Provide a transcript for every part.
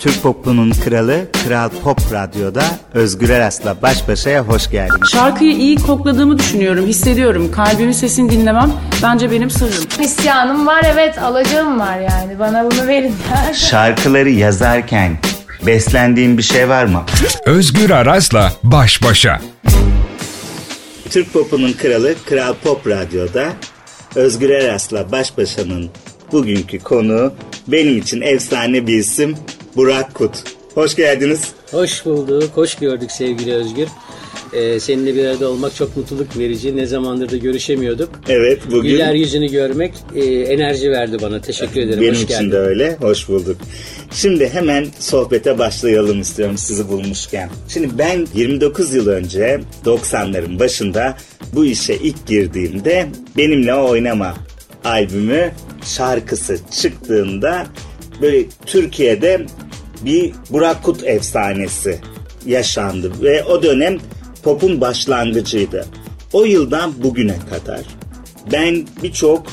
Türk popunun kralı Kral Pop Radyo'da Özgür Eras'la baş başaya hoş geldiniz. Şarkıyı iyi kokladığımı düşünüyorum, hissediyorum. Kalbimin sesini dinlemem bence benim sırrım. İsyanım var evet, alacağım var yani. Bana bunu verin. Şarkıları yazarken beslendiğin bir şey var mı? Özgür Aras'la baş başa. Türk popunun kralı Kral Pop Radyo'da Özgür Eras'la baş başanın bugünkü konu benim için efsane bir isim Burak Kut. Hoş geldiniz. Hoş bulduk, hoş gördük sevgili Özgür. Ee, seninle bir arada olmak çok mutluluk verici. Ne zamandır da görüşemiyorduk. Evet bugün. Güler yüzünü görmek e, enerji verdi bana. Teşekkür ederim. Benim hoş için geldin. de öyle. Hoş bulduk. Şimdi hemen sohbete başlayalım istiyorum sizi bulmuşken. Şimdi ben 29 yıl önce 90'ların başında bu işe ilk girdiğimde Benimle Oynama albümü şarkısı çıktığında böyle Türkiye'de bir Burak Kut efsanesi yaşandı ve o dönem popun başlangıcıydı. O yıldan bugüne kadar ben birçok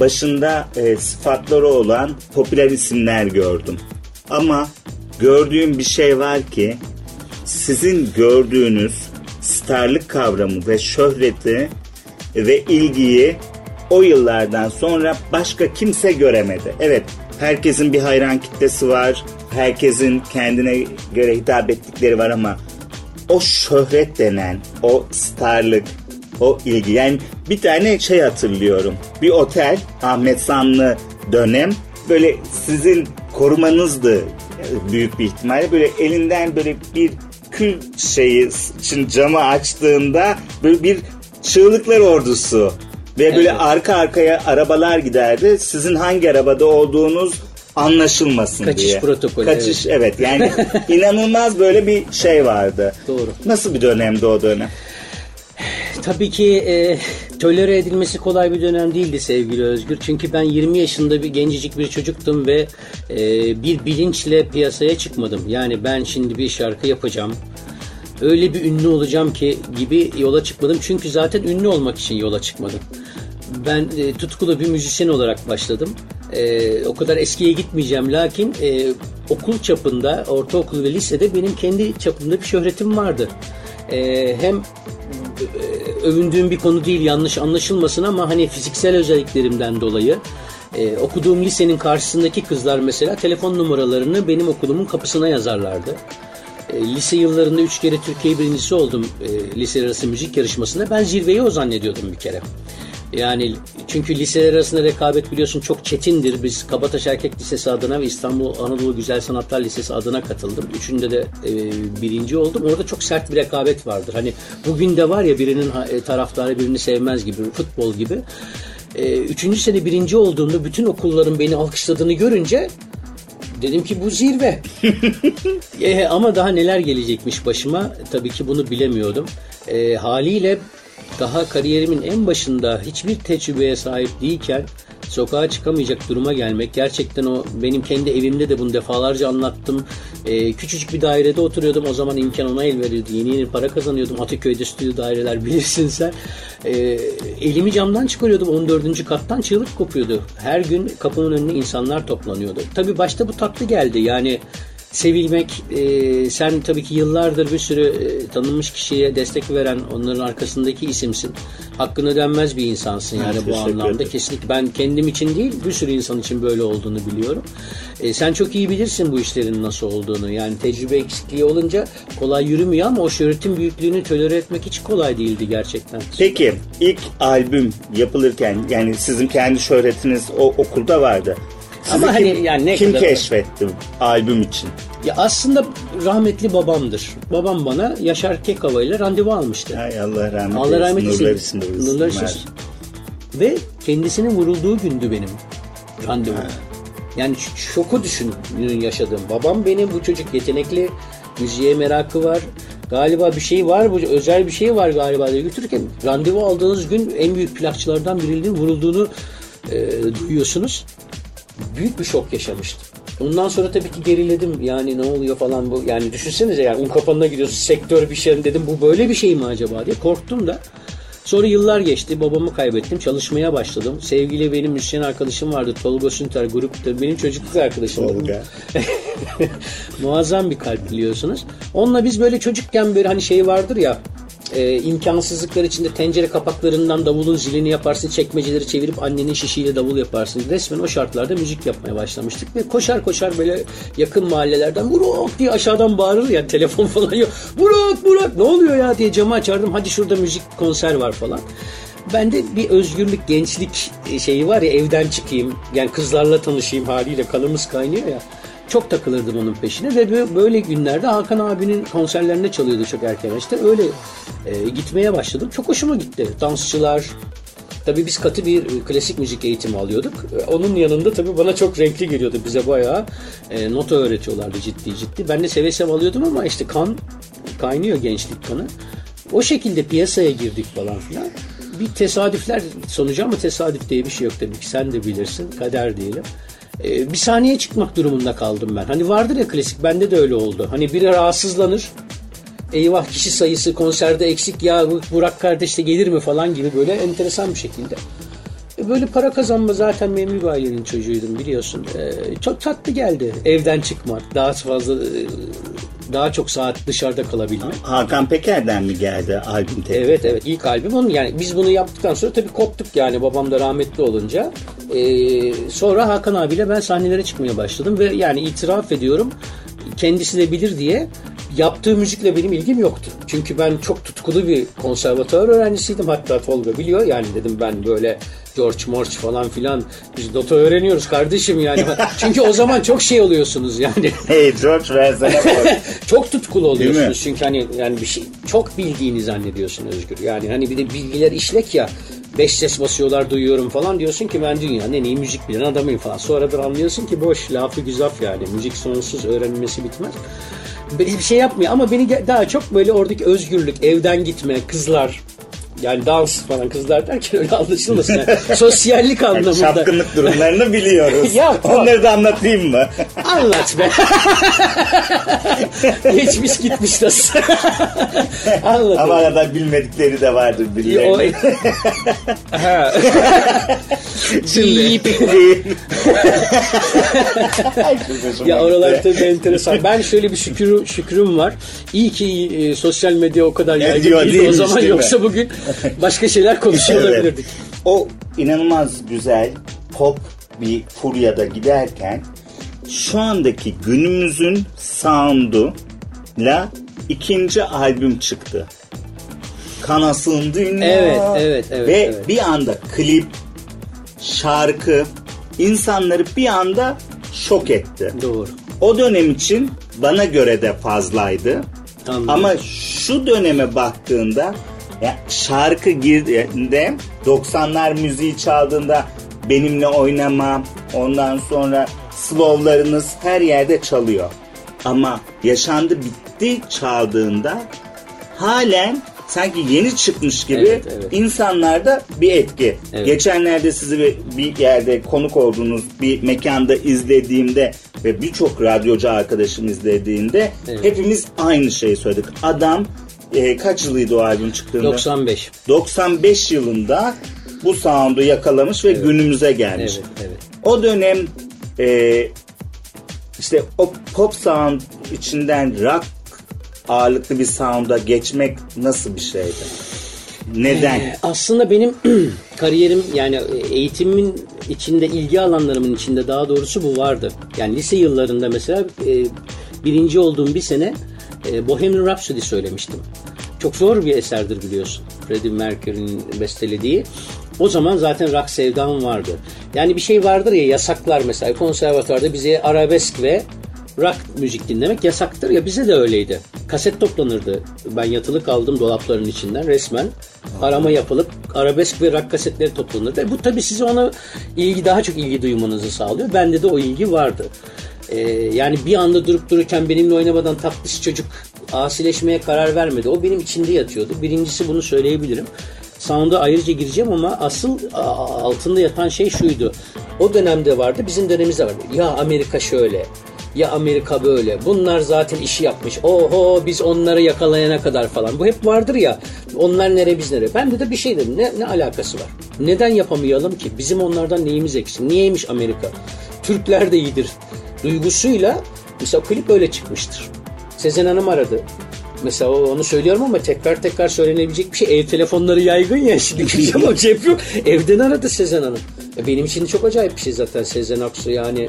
başında e, sıfatları olan popüler isimler gördüm. Ama gördüğüm bir şey var ki sizin gördüğünüz starlık kavramı ve şöhreti ve ilgiyi o yıllardan sonra başka kimse göremedi. Evet herkesin bir hayran kitlesi var. Herkesin kendine göre hitap ettikleri var ama o şöhret denen, o starlık, o ilgi. Yani bir tane şey hatırlıyorum. Bir otel, Ahmet Sanlı dönem böyle sizin korumanızdı büyük bir ihtimalle. Böyle elinden böyle bir kül şeyi için camı açtığında böyle bir çığlıklar ordusu ve böyle Evet. arka arkaya arabalar giderdi. Sizin hangi arabada olduğunuz anlaşılmasın Kaçış diye. protokolü, Kaçış evet. Yani inanılmaz böyle bir şey vardı. Doğru. Nasıl bir dönemdi o dönem? Tabii ki e, tolere edilmesi kolay bir dönem değildi sevgili Özgür. Çünkü ben 20 yaşında bir gencecik bir çocuktum ve e, bir bilinçle piyasaya çıkmadım. Yani ben şimdi bir şarkı yapacağım. Öyle bir ünlü olacağım ki gibi yola çıkmadım. Çünkü zaten ünlü olmak için yola çıkmadım. Ben e, tutkulu bir müzisyen olarak başladım. E, o kadar eskiye gitmeyeceğim. Lakin e, okul çapında, ortaokul ve lisede benim kendi çapımda bir şöhretim vardı. E, hem e, övündüğüm bir konu değil yanlış anlaşılmasın ama hani fiziksel özelliklerimden dolayı e, okuduğum lisenin karşısındaki kızlar mesela telefon numaralarını benim okulumun kapısına yazarlardı. E, lise yıllarında üç kere Türkiye birincisi oldum e, lise arası müzik yarışmasında. Ben zirveyi o zannediyordum bir kere. Yani çünkü liseler arasında rekabet biliyorsun çok çetindir. Biz Kabataş Erkek Lisesi adına ve İstanbul Anadolu Güzel Sanatlar Lisesi adına katıldım. Üçünde de e, birinci oldum. Orada çok sert bir rekabet vardır. Hani bugün de var ya birinin e, taraftarı birini sevmez gibi, futbol gibi. E, üçüncü sene birinci olduğumda bütün okulların beni alkışladığını görünce Dedim ki bu zirve. E, ama daha neler gelecekmiş başıma tabii ki bunu bilemiyordum. E, haliyle daha kariyerimin en başında hiçbir tecrübeye sahip değilken sokağa çıkamayacak duruma gelmek gerçekten o benim kendi evimde de bunu defalarca anlattım. E, küçücük bir dairede oturuyordum o zaman imkan ona el veriyordu. Yeni yeni para kazanıyordum. Ataköy'de stüdyo daireler bilirsin sen. E, elimi camdan çıkarıyordum 14. kattan çığlık kopuyordu. Her gün kapımın önüne insanlar toplanıyordu. Tabii başta bu tatlı geldi yani sevilmek, e, sen tabii ki yıllardır bir sürü e, tanınmış kişiye destek veren onların arkasındaki isimsin. Hakkını ödenmez bir insansın yani bu teşekkür anlamda. ederim. Kesinlikle ben kendim için değil bir sürü insan için böyle olduğunu biliyorum. E, sen çok iyi bilirsin bu işlerin nasıl olduğunu. Yani tecrübe eksikliği olunca kolay yürümüyor ama o şöhretin büyüklüğünü tolere etmek hiç kolay değildi gerçekten. Peki ilk albüm yapılırken yani sizin kendi şöhretiniz o okulda vardı. Sizi Ama kim, hani yani ne kim kadar- keşfetti albüm için? Ya aslında rahmetli babamdır. Babam bana Yaşar Kekava ile randevu almıştı. Hay Allah rahmet Allah rahmet eylesin. eylesin. Nurlar içinde. Ve kendisinin vurulduğu gündü benim randevu. Yani şoku düşün yaşadığım. Babam benim bu çocuk yetenekli, müziğe merakı var. Galiba bir şey var, bu özel bir şey var galiba diye götürürken randevu aldığınız gün en büyük plakçılardan birinin vurulduğunu e, duyuyorsunuz. Büyük bir şok yaşamıştım. Ondan sonra tabii ki geriledim. Yani ne oluyor falan bu. Yani düşünsenize yani un kapanına gidiyorsun sektör bir şey dedim. Bu böyle bir şey mi acaba diye korktum da. Sonra yıllar geçti. Babamı kaybettim. Çalışmaya başladım. Sevgili benim müzisyen arkadaşım vardı. Tolga Sünter grupta. Benim çocukluk arkadaşım. Tolga. Muazzam bir kalp biliyorsunuz. Onunla biz böyle çocukken böyle hani şey vardır ya e, imkansızlıklar içinde tencere kapaklarından davulun zilini yaparsın, çekmeceleri çevirip annenin şişiyle davul yaparsın. Resmen o şartlarda müzik yapmaya başlamıştık ve koşar koşar böyle yakın mahallelerden Burak diye aşağıdan bağırır ya telefon falan yok. Burak Burak ne oluyor ya diye camı açardım. Hadi şurada müzik konser var falan. Bende bir özgürlük, gençlik şeyi var ya evden çıkayım. Yani kızlarla tanışayım haliyle kanımız kaynıyor ya. Çok takılırdım onun peşine ve böyle günlerde Hakan abinin konserlerine çalıyordu çok erken yaşta. Öyle e, gitmeye başladım. Çok hoşuma gitti. Dansçılar, Tabii biz katı bir klasik müzik eğitimi alıyorduk. E, Onun yanında tabii bana çok renkli geliyordu. Bize bayağı e, nota öğretiyorlardı ciddi ciddi. Ben de seve seve alıyordum ama işte kan kaynıyor gençlik kanı. O şekilde piyasaya girdik falan filan. Bir tesadüfler sonucu ama tesadüf diye bir şey yok tabii ki. Sen de bilirsin. Kader diyelim. Ee, bir sahneye çıkmak durumunda kaldım ben. Hani vardır ya klasik bende de öyle oldu. Hani biri rahatsızlanır. Eyvah kişi sayısı konserde eksik ya bu Burak kardeş de gelir mi falan gibi böyle enteresan bir şekilde. E, Böyle para kazanma zaten memur bir ailenin çocuğuydum biliyorsun. Ee, çok tatlı geldi evden çıkmak. Daha fazla e, daha çok saat dışarıda kalabilmek. Hakan Peker'den mi geldi albüm teklifi? Evet evet ilk albüm onun yani biz bunu yaptıktan sonra tabii koptuk yani babam da rahmetli olunca. Ee, sonra Hakan abiyle ben sahnelere çıkmaya başladım ve yani itiraf ediyorum kendisi de bilir diye yaptığı müzikle benim ilgim yoktu. Çünkü ben çok tutkulu bir konservatuvar öğrencisiydim. Hatta Tolga biliyor yani dedim ben böyle George Morch falan filan biz nota öğreniyoruz kardeşim yani. Çünkü o zaman çok şey oluyorsunuz yani. Hey George bak. çok tutkulu oluyorsunuz çünkü hani yani bir şey çok bildiğini zannediyorsun Özgür. Yani hani bir de bilgiler işlek ya. Beş ses basıyorlar duyuyorum falan diyorsun ki ben dünyanın en iyi müzik bilen adamıyım falan. Sonradan anlıyorsun ki boş lafı güzaf yani. Müzik sonsuz öğrenilmesi bitmez. Bir şey yapmıyor ama beni daha çok böyle oradaki özgürlük, evden gitme, kızlar yani dans falan kızlar derken öyle anlaşılmasın. Yani. Sosyallik Yani anlamında. çapkınlık durumlarını biliyoruz. Ya. Onları da anlatayım mı? Anlat be. Geçmiş gitmiş nasıl? Anlat. Ama arada bilmedikleri de vardır o, birilerinin. ha. Şimdi. Ya oralar tabii enteresan. Ben şöyle bir şükür, şükrüm var. İyi ki e, sosyal medya o kadar yaygın diyor, değildi o zaman. değil? Yoksa bugün başka şeyler konuşuyor Evet. olabilirdik. O inanılmaz güzel pop bir furyada giderken şu andaki günümüzün sound'uyla ikinci albüm çıktı. Kanasın Dünya. Evet, evet, evet, Ve evet. bir anda klip, şarkı insanları bir anda şok etti. Doğru. O dönem için bana göre de fazlaydı. Anladım. Ama şu döneme baktığında ya şarkı girdiğinde 90'lar müziği çaldığında benimle oynama ondan sonra slowlarınız her yerde çalıyor. Ama yaşandı bitti çaldığında halen sanki yeni çıkmış gibi Evet, evet. insanlarda bir etki. Evet. Geçenlerde sizi bir- bir yerde konuk olduğunuz bir mekanda izlediğimde ve birçok radyocu arkadaşım izlediğinde Evet. hepimiz aynı şeyi söyledik. Adam e, kaç yılıydı o albüm çıktığında? 95. 95 yılında bu sound'u yakalamış ve günümüze gelmiş. Evet, evet. O dönem e, işte o pop sound içinden rock ağırlıklı bir sound'a geçmek nasıl bir şeydi? Neden? Ee, Aslında benim kariyerim yani eğitimin içinde ilgi alanlarımın içinde daha doğrusu bu vardı. Yani lise yıllarında mesela e, birinci olduğum bir sene e, Bohemian Rhapsody söylemiştim. Çok zor bir eserdir biliyorsun. Freddie Mercury'nin bestelediği. O zaman zaten rock sevdam vardı. Yani bir şey vardır ya yasaklar mesela konservatuvarda bize arabesk ve rock müzik dinlemek yasaktır ya bize de öyleydi. Kaset toplanırdı. Ben yatılı kaldım dolapların içinden resmen. Arama yapılıp arabesk ve rock kasetleri toplanırdı. E bu tabii size ona ilgi daha çok ilgi duymanızı sağlıyor. Bende de o ilgi vardı. Ee, yani bir anda durup dururken benimle oynamadan tatlış çocuk asileşmeye karar vermedi. O benim içimde yatıyordu. Birincisi bunu söyleyebilirim. Sound'a ayrıca gireceğim ama asıl altında yatan şey şuydu. O dönemde vardı, bizim dönemimizde vardı. Ya Amerika şöyle, Ya Amerika böyle. Bunlar zaten işi yapmış. Oho biz onları yakalayana kadar falan. Bu hep vardır ya. Onlar nere biz nere. Ben de de bir şey dedim. Ne, ne alakası var? Neden yapamayalım ki? Bizim onlardan neyimiz eksik? Niyeymiş Amerika? Türkler de iyidir. Duygusuyla mesela klip öyle çıkmıştır. Sezen Hanım aradı. Mesela onu söylüyorum ama tekrar tekrar söylenebilecek bir şey. Ev telefonları yaygın ya şimdi kimse o şey yapıyor. Evden aradı Sezen Hanım. E benim için çok acayip bir şey zaten Sezen Aksu yani.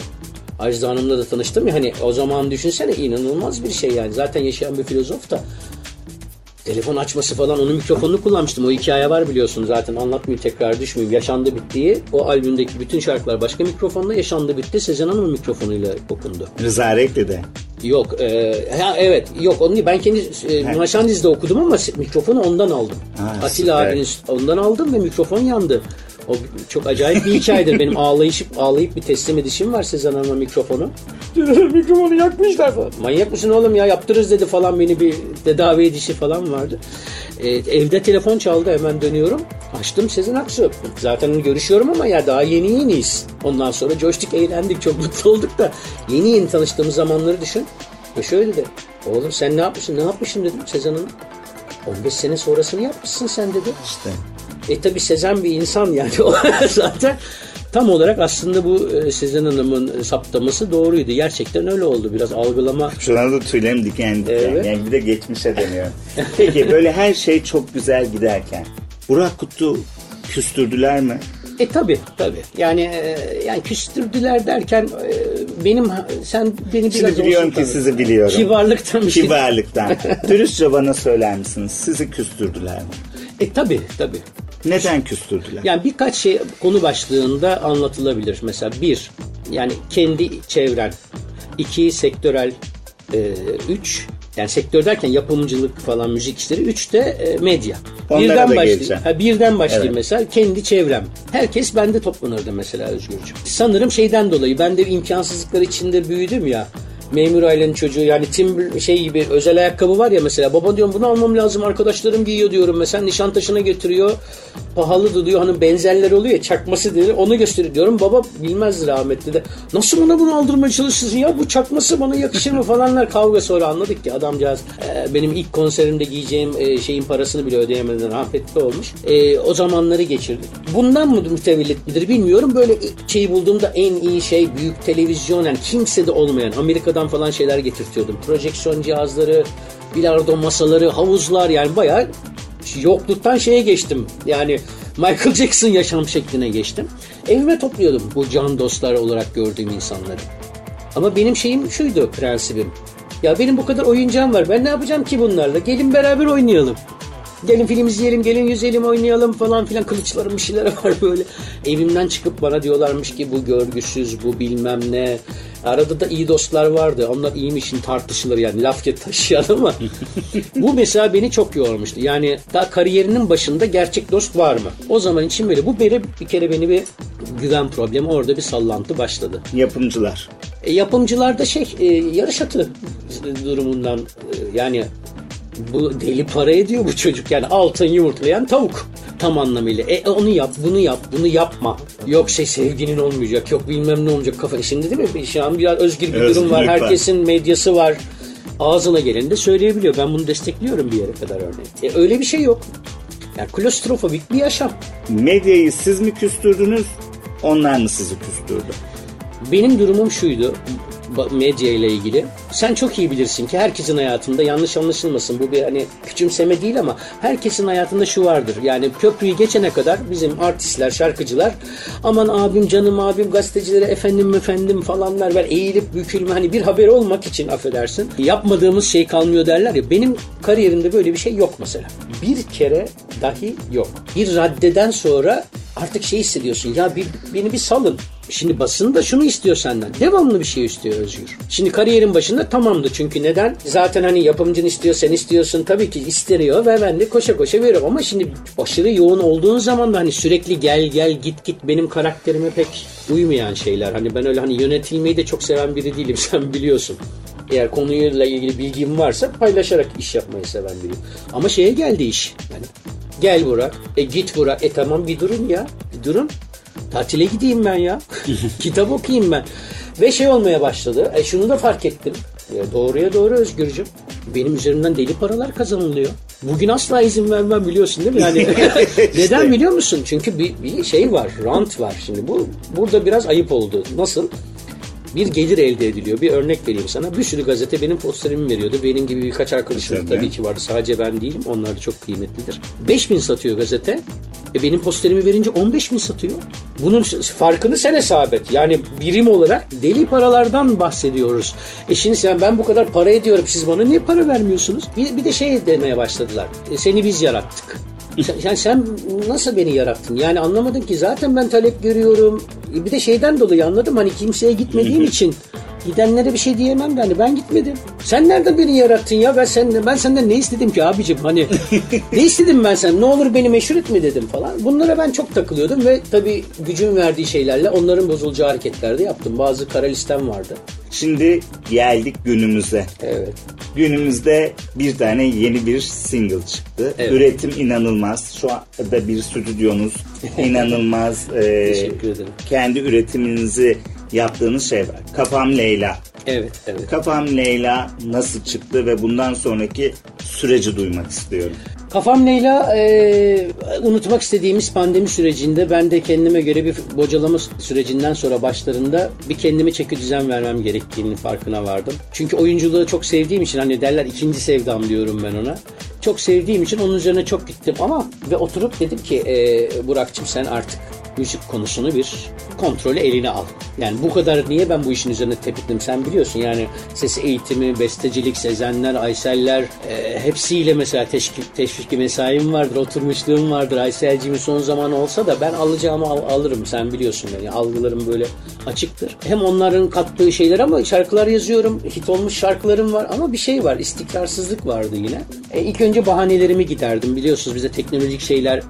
Ajda Hanım'la da tanıştım ya hani o zaman düşünsene inanılmaz bir şey yani. Zaten yaşayan bir filozof da telefon açması falan onun mikrofonunu kullanmıştım. O hikaye var biliyorsun zaten anlatmayayım tekrar düşmeyeyim. Yaşandı bittiği o albümdeki bütün şarkılar başka mikrofonla yaşandı bitti Sezen Hanım'ın mikrofonuyla okundu. Rıza Renkli de. Yok e, ha, evet yok onu değil. ben kendi e, Maşandiz'de okudum ama mikrofonu ondan aldım. Ha, Atilla süper. abinin ondan aldım ve mikrofon yandı. O çok acayip bir hikayedir. Benim ağlayışıp ağlayıp bir teslim edişim var Sezen Hanım'a mikrofonu. mikrofonu yakmışlar falan. Manyak mısın oğlum ya yaptırırız dedi falan beni bir tedavi edişi falan vardı. E, evde telefon çaldı hemen dönüyorum. Açtım Sezen Aksu. Zaten görüşüyorum ama ya daha yeni yeniyiz. Ondan sonra coştuk eğlendik çok mutlu olduk da yeni yeni tanıştığımız zamanları düşün. Ve şöyle dedi. Oğlum sen ne yapmışsın ne yapmışsın dedim Sezen Hanım. 15 sene sonrasını yapmışsın sen dedi. İşte. E tabi Sezen bir insan yani o zaten tam olarak aslında bu e, Sezen Hanım'ın saptaması doğruydu. Gerçekten öyle oldu biraz algılama. Şu anda tüylerim diken diken. Evet. Yani bir de geçmişe dönüyorum. Peki böyle her şey çok güzel giderken Burak Kutlu küstürdüler mi? E tabi tabi yani e, yani küstürdüler derken e, benim sen beni biraz Şimdi biliyorum ki tanı- sizi biliyorum. Kibarlıktan şey. Kibarlıktan. Dürüstçe bana söyler misiniz? Sizi küstürdüler mi? E tabi tabi. Neden küstürdüler? Yani birkaç şey konu başlığında anlatılabilir. Mesela bir, yani kendi çevren. iki sektörel. E, üç, yani sektör derken yapımcılık falan müzik işleri. Üç de e, medya. Onlara birden başlayayım. Ha, birden başlayayım Evet. mesela. Kendi çevrem. Herkes bende toplanırdı mesela Özgürcüğüm. Sanırım şeyden dolayı ben de imkansızlıklar içinde büyüdüm ya. Memur ailenin çocuğu yani tim şey gibi özel ayakkabı var ya mesela baba diyorum bunu almam lazım arkadaşlarım giyiyor diyorum mesela Nişantaşı'na getiriyor pahalı diyor hani benzerleri oluyor ya çakması dedi onu gösteriyor diyorum. Baba bilmezdi rahmetli de nasıl buna bunu aldırmaya çalışırsın ya bu çakması bana yakışır mı? falanlar kavga sonra anladık ki adamcağız e, benim ilk konserimde giyeceğim e, şeyin parasını bile ödeyemeden rahmetli olmuş. E, o zamanları geçirdik. Bundan mı mütevellit midir bilmiyorum. Böyle şeyi bulduğumda en iyi şey büyük televizyon yani kimsede olmayan Amerika'dan falan şeyler getirtiyordum projeksiyon cihazları bilardo masaları havuzlar yani bayağı yokluktan şeye geçtim. Yani Michael Jackson yaşam şekline geçtim. Evime topluyordum bu can dostlar olarak gördüğüm insanları. Ama benim şeyim şuydu prensibim. Ya benim bu kadar oyuncağım var. Ben ne yapacağım ki bunlarla? Gelin beraber oynayalım. Gelin film izleyelim, gelin yüzelim oynayalım falan filan. Kılıçlarım bir şeyler var böyle. Evimden çıkıp bana diyorlarmış ki bu görgüsüz, bu bilmem ne. Arada da iyi dostlar vardı. Onlar iyiymişin tartışılır yani laf get taşıyan ama. bu mesela beni çok yormuştu. Yani daha kariyerinin başında gerçek dost var mı? O zaman için böyle. Bu beni bir kere beni bir güven problemi orada bir sallantı başladı. Yapımcılar. E, yapımcılarda şey e, yarış atı durumundan e, yani bu deli para ediyor bu çocuk yani altın yumurtlayan tavuk tam anlamıyla. E onu yap, bunu yap, bunu yapma. Yok şey sevginin olmayacak, yok bilmem ne olmayacak kafa. Şimdi değil mi? Şu an biraz özgür bir durum Özgürlük var. var. Herkesin medyası var. Ağzına geleni de söyleyebiliyor. Ben bunu destekliyorum bir yere kadar örneğin. E, öyle bir şey yok. Yani klostrofobik bir yaşam. Medyayı siz mi küstürdünüz? Onlar mı sizi küstürdü? Benim durumum şuydu medya ile ilgili. Sen çok iyi bilirsin ki herkesin hayatında yanlış anlaşılmasın. Bu bir hani küçümseme değil ama herkesin hayatında şu vardır. Yani köprüyü geçene kadar bizim artistler, şarkıcılar aman abim, canım abim, gazetecilere efendim efendim falanlar ver eğilip bükülme hani bir haber olmak için affedersin. Yapmadığımız şey kalmıyor derler ya. Benim kariyerimde böyle bir şey yok mesela. Bir kere dahi yok. Bir raddeden sonra artık şey hissediyorsun ya bir, beni bir salın. Şimdi basın da şunu istiyor senden. Devamlı bir şey istiyor Özgür. Şimdi kariyerin başında tamamdı çünkü neden? Zaten hani yapımcın istiyor, sen istiyorsun tabii ki isteriyor ve ben de koşa koşa veriyorum. Ama şimdi aşırı yoğun olduğun zaman da hani sürekli gel gel git git benim karakterime pek uymayan şeyler. Hani ben öyle hani yönetilmeyi de çok seven biri değilim sen biliyorsun. Eğer konuyla ilgili bilgim varsa paylaşarak iş yapmayı seven biriyim. Ama şeye geldi iş. Yani gel Burak, e git Burak, e tamam bir durun ya, bir durun. Tatile gideyim ben ya. Kitap okuyayım ben. Ve şey olmaya başladı. E şunu da fark ettim. E, doğruya doğru Özgürcüm. Benim üzerimden deli paralar kazanılıyor. Bugün asla izin vermem biliyorsun değil mi? Yani neden biliyor musun? Çünkü bir, bir şey var, rant var. Şimdi bu burada biraz ayıp oldu. Nasıl? Bir gelir elde ediliyor. Bir örnek vereyim sana. Bir sürü gazete benim posterimi veriyordu. Benim gibi birkaç arkadaşım Tabii. tabii ki vardı. Sadece ben değilim. Onlar da çok kıymetlidir. 5000 satıyor gazete. E benim posterimi verince 15 bin satıyor. Bunun farkını sen hesap et. Yani birim olarak deli paralardan bahsediyoruz. E şimdi sen ben bu kadar para ediyorum. Siz bana niye para vermiyorsunuz? Bir, bir de şey demeye başladılar. E seni biz yarattık. Sen, sen, nasıl beni yarattın? Yani anlamadın ki zaten ben talep görüyorum. E Bir de şeyden dolayı anladım hani kimseye gitmediğim için gidenlere bir şey diyemem yani ben gitmedim. Sen nereden beni yarattın ya? Ben sen ben senden ne istedim ki abicim? Hani ne istedim ben sen? Ne olur beni meşhur etme dedim falan. Bunlara ben çok takılıyordum ve tabii gücün verdiği şeylerle onların bozulacağı hareketler de yaptım. Bazı kara listem vardı. Şimdi geldik günümüze. Evet. Günümüzde bir tane yeni bir single çıktı. Evet. Üretim inanılmaz. Şu anda bir stüdyonuz inanılmaz. Ee, Teşekkür ederim. Kendi üretiminizi yaptığınız şey var. Kafam Leyla. Evet, evet. Kafam Leyla nasıl çıktı ve bundan sonraki süreci duymak istiyorum. Kafam Leyla e, unutmak istediğimiz pandemi sürecinde ben de kendime göre bir bocalama sürecinden sonra başlarında bir kendime çeki düzen vermem gerektiğini farkına vardım. Çünkü oyunculuğu çok sevdiğim için hani derler ikinci sevdam diyorum ben ona. Çok sevdiğim için onun üzerine çok gittim ama ve oturup dedim ki e, Burak'cığım sen artık müzik konusunu bir kontrolü eline al. Yani bu kadar niye ben bu işin üzerine tepittim sen biliyorsun yani ses eğitimi, bestecilik, Sezenler, Aysel'ler e, hepsiyle mesela teşvik, teşviki mesaim vardır, oturmuşluğum vardır. Aysel'cimin son zaman olsa da ben alacağımı al- alırım sen biliyorsun yani algılarım böyle açıktır. Hem onların kattığı şeyler ama şarkılar yazıyorum, hit olmuş şarkılarım var ama bir şey var, istikrarsızlık vardı yine. E, ilk önce bahanelerimi giderdim biliyorsunuz bize teknolojik şeyler,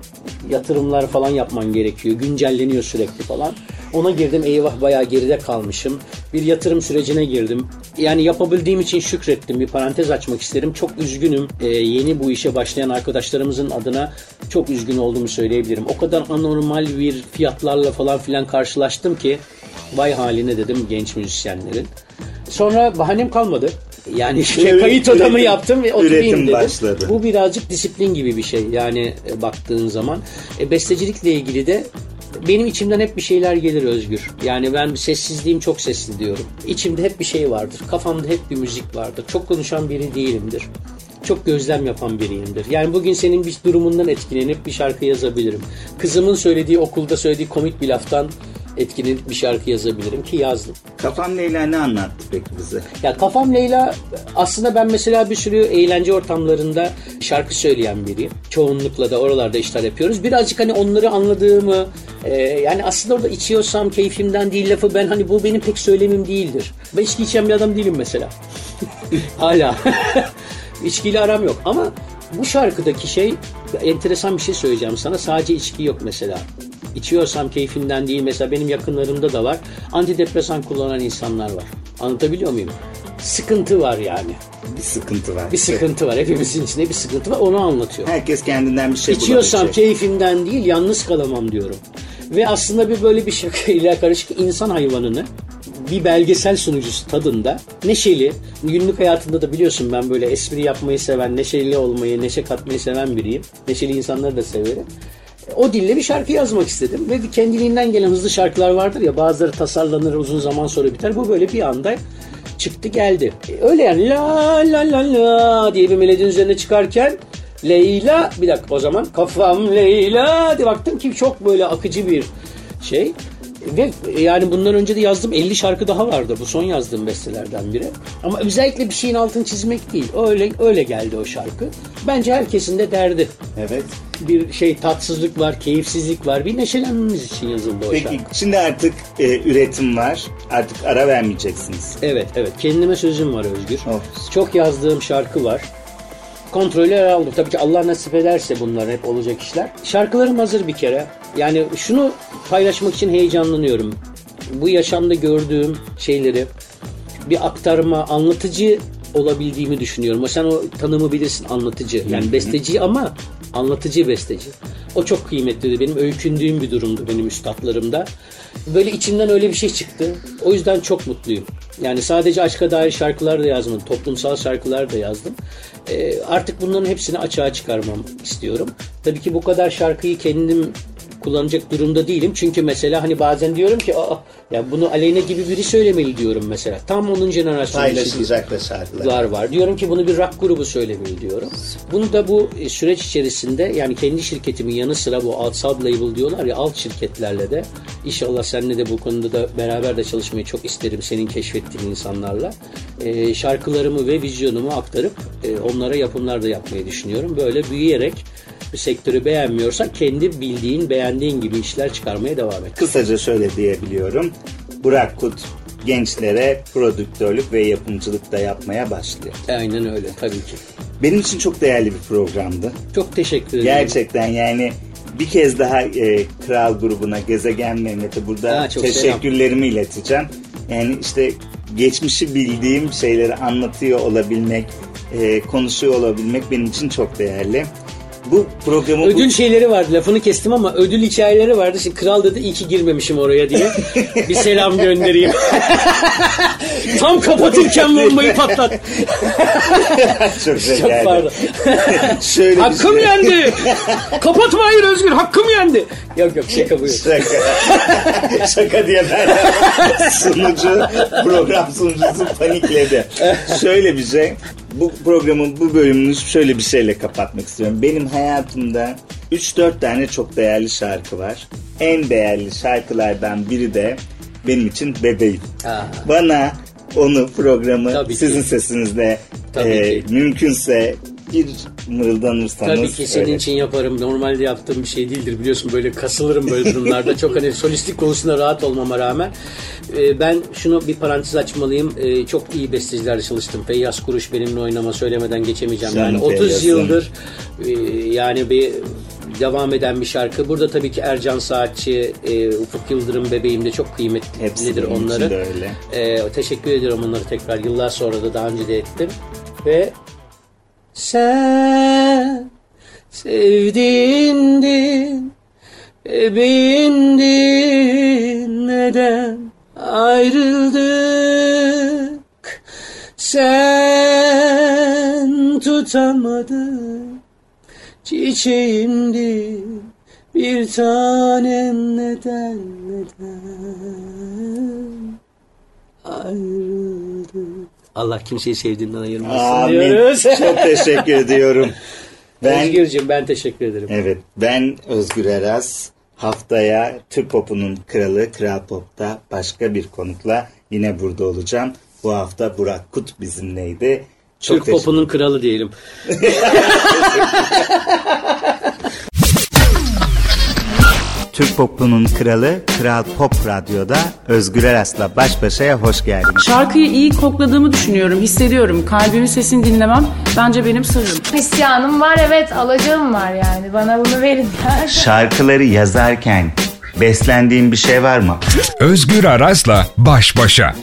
yatırımlar falan yapman gerekiyor, güncelleniyor sürekli falan. Ona girdim eyvah bayağı geride kalmışım. Bir yatırım sürecine girdim. Yani yapabildiğim için şükrettim. Bir parantez açmak isterim. Çok üzgünüm. Ee, yeni bu işe başlayan arkadaşlarımızın adına çok üzgün olduğumu söyleyebilirim. O kadar anormal bir fiyatlarla falan filan karşılaştım ki vay haline dedim genç müzisyenlerin. Sonra bahanem kalmadı. Yani şey, kayıt odamı yaptım ve oturayım dedim. başladı. Bu birazcık disiplin gibi bir şey yani e, baktığın zaman. E, bestecilikle ilgili de benim içimden hep bir şeyler gelir Özgür. Yani ben sessizliğim çok sesli diyorum. İçimde hep bir şey vardır. Kafamda hep bir müzik vardır. Çok konuşan biri değilimdir. Çok gözlem yapan biriyimdir. Yani bugün senin bir durumundan etkilenip bir şarkı yazabilirim. Kızımın söylediği okulda söylediği komik bir laftan etkilenip bir şarkı yazabilirim ki yazdım. Kafam Leyla ne anlattı peki bize? Ya kafam Leyla aslında ben mesela bir sürü eğlence ortamlarında şarkı söyleyen biriyim. Çoğunlukla da oralarda işler yapıyoruz. Birazcık hani onları anladığımı e, yani aslında orada içiyorsam keyfimden değil lafı ben hani bu benim pek söylemim değildir. Ben içki içen bir adam değilim mesela. Hala. İçkiyle aram yok ama bu şarkıdaki şey enteresan bir şey söyleyeceğim sana. Sadece içki yok mesela. İçiyorsam keyfinden değil mesela benim yakınlarımda da var. Antidepresan kullanan insanlar var. Anlatabiliyor muyum? Sıkıntı var yani. Bir sıkıntı var. Bir sıkıntı var. Hepimizin içinde bir sıkıntı var. Onu anlatıyor. Herkes kendinden bir şey İçiyorsam bulabilecek. keyfimden değil yalnız kalamam diyorum. Ve aslında bir böyle bir şakayla karışık insan hayvanını bir belgesel sunucusu tadında neşeli, günlük hayatında da biliyorsun ben böyle espri yapmayı seven, neşeli olmayı, neşe katmayı seven biriyim. Neşeli insanları da severim. O dille bir şarkı yazmak istedim ve kendiliğinden gelen hızlı şarkılar vardır ya bazıları tasarlanır uzun zaman sonra biter. Bu böyle bir anda çıktı geldi. E, Öyle yani la la la la diye bir melodinin üzerine çıkarken Leyla bir dakika o zaman kafam Leyla diye baktım ki çok böyle akıcı bir şey. Ve yani bundan önce de yazdığım 50 şarkı daha vardı. Bu son yazdığım bestelerden biri. Ama özellikle bir şeyin altını çizmek değil. Öyle öyle geldi o şarkı. Bence herkesin de derdi. Evet. Bir şey tatsızlık var, keyifsizlik var. Bir neşelenmemiz için yazıldı o Peki şarkı. şimdi artık e, üretim var. Artık ara vermeyeceksiniz. Evet evet kendime sözüm var Özgür. Of. Çok yazdığım şarkı var. Kontrolü aldım. Tabii ki Allah nasip ederse bunlar hep olacak işler. Şarkılarım hazır bir kere. Yani şunu paylaşmak için heyecanlanıyorum. Bu yaşamda gördüğüm şeyleri bir aktarma, anlatıcı olabildiğimi düşünüyorum. Sen o tanımı bilirsin anlatıcı. Yani besteci ama Anlatıcı besteci. O çok kıymetli benim öykündüğüm bir durumdu benim üstadlarımda. Böyle içimden öyle bir şey çıktı. O yüzden çok mutluyum. Yani sadece aşka dair şarkılar da yazmadım. Toplumsal şarkılar da yazdım. Ee, artık bunların hepsini açığa çıkarmam istiyorum. Tabii ki bu kadar şarkıyı kendim kullanacak durumda değilim. Çünkü mesela hani bazen diyorum ki Aa, ya bunu Aleyna gibi biri söylemeli diyorum mesela. Tam onun jenerasyonu Paylaşılacak da şarkılar. var. Diyorum ki bunu bir rock grubu söylemeli diyorum. Bunu da bu e, süreç içerisinde yani kendi şirketimin yanı sıra bu alt sub label diyorlar ya alt şirketlerle de inşallah seninle de bu konuda da beraber de çalışmayı çok isterim senin keşfettiğin insanlarla. Ee, şarkılarımı ve vizyonumu aktarıp e, onlara yapımlar da yapmayı düşünüyorum. Böyle büyüyerek bir sektörü beğenmiyorsak kendi bildiğin, beğendiğin gibi işler çıkarmaya devam et. Kısaca şöyle diyebiliyorum. Burak Kut gençlere prodüktörlük ve yapımcılık da yapmaya başlıyor. Aynen öyle tabii ki. Benim için çok değerli bir programdı. Çok teşekkür ederim. Gerçekten yani bir kez daha e, Kral grubuna, Gezegen Mehmet'e burada Ha, teşekkürlerimi ileteceğim. Yani işte geçmişi bildiğim şeyleri anlatıyor olabilmek, e, konuşuyor olabilmek benim için çok değerli. Bu programı bu- Ödül şeyleri vardı lafını kestim ama ödül hikayeleri vardı. Şimdi kral dedi iyi ki girmemişim oraya diye. bir selam göndereyim. Tam kapatırken bombayı patlat. çok Çok şekerli. pardon. Şöyle hakkım şey- yendi. Kapatma hayır Özgür hakkım yendi. Yok yok şaka bu. Şaka. Şaka diye ben sunucu, program sunucusu panikledi. Şöyle bir şey. Bu programın bu bölümünü şöyle bir şeyle kapatmak istiyorum. Benim hayatımda 3-4 tane çok değerli şarkı var. En değerli şarkılardan biri de benim için Bebeğim. Aa. Bana onu programı Tabii ki. sizin sesinizle Tabii e, ki. mümkünse bir mırıldanırsanız. Tabii ki senin öyle. için yaparım. Normalde yaptığım bir şey değildir biliyorsun. Böyle kasılırım böyle durumlarda. Çok hani solistik konusunda rahat olmama rağmen. Ee, ben şunu bir parantez açmalıyım. Ee, çok iyi bestecilerle çalıştım. Feyyaz Kuruş benimle oynama söylemeden geçemeyeceğim. Canım Yani 30 Feyyaz'ım. yıldır e, yani bir devam eden bir şarkı. Burada tabii ki Ercan Saatçi, e, Ufuk Yıldırım bebeğim de çok kıymetlidir onları. öyle. Ee, teşekkür ediyorum onları tekrar yıllar sonra da daha önce de ettim. Ve sen sevdiğindin, bebeğindin neden ayrıldık? Sen tutamadın, çiçeğimdin, bir tanem neden neden ayrıldık? Allah kimseyi sevdiğinden ayırmasın Amin. diyoruz. Çok teşekkür ediyorum. Ben Özgürcüğüm ben teşekkür ederim. evet ben Özgür Eraz. Haftaya Türk Pop'unun kralı Kral Pop'ta başka bir konukla yine burada olacağım. Bu hafta Burak Kut bizimleydi. Çok Türk popunun kralı diyelim. Türk Pop'unun kralı Kral Pop Radyo'da Özgür Eras'la baş başaya hoş geldiniz. Şarkıyı iyi kokladığımı düşünüyorum, hissediyorum. Kalbimin sesini dinlemem bence benim sırrım. İsyanım var evet alacağım var yani. Bana bunu verin. Şarkıları yazarken beslendiğin bir şey var mı? Özgür Araz'la baş başa.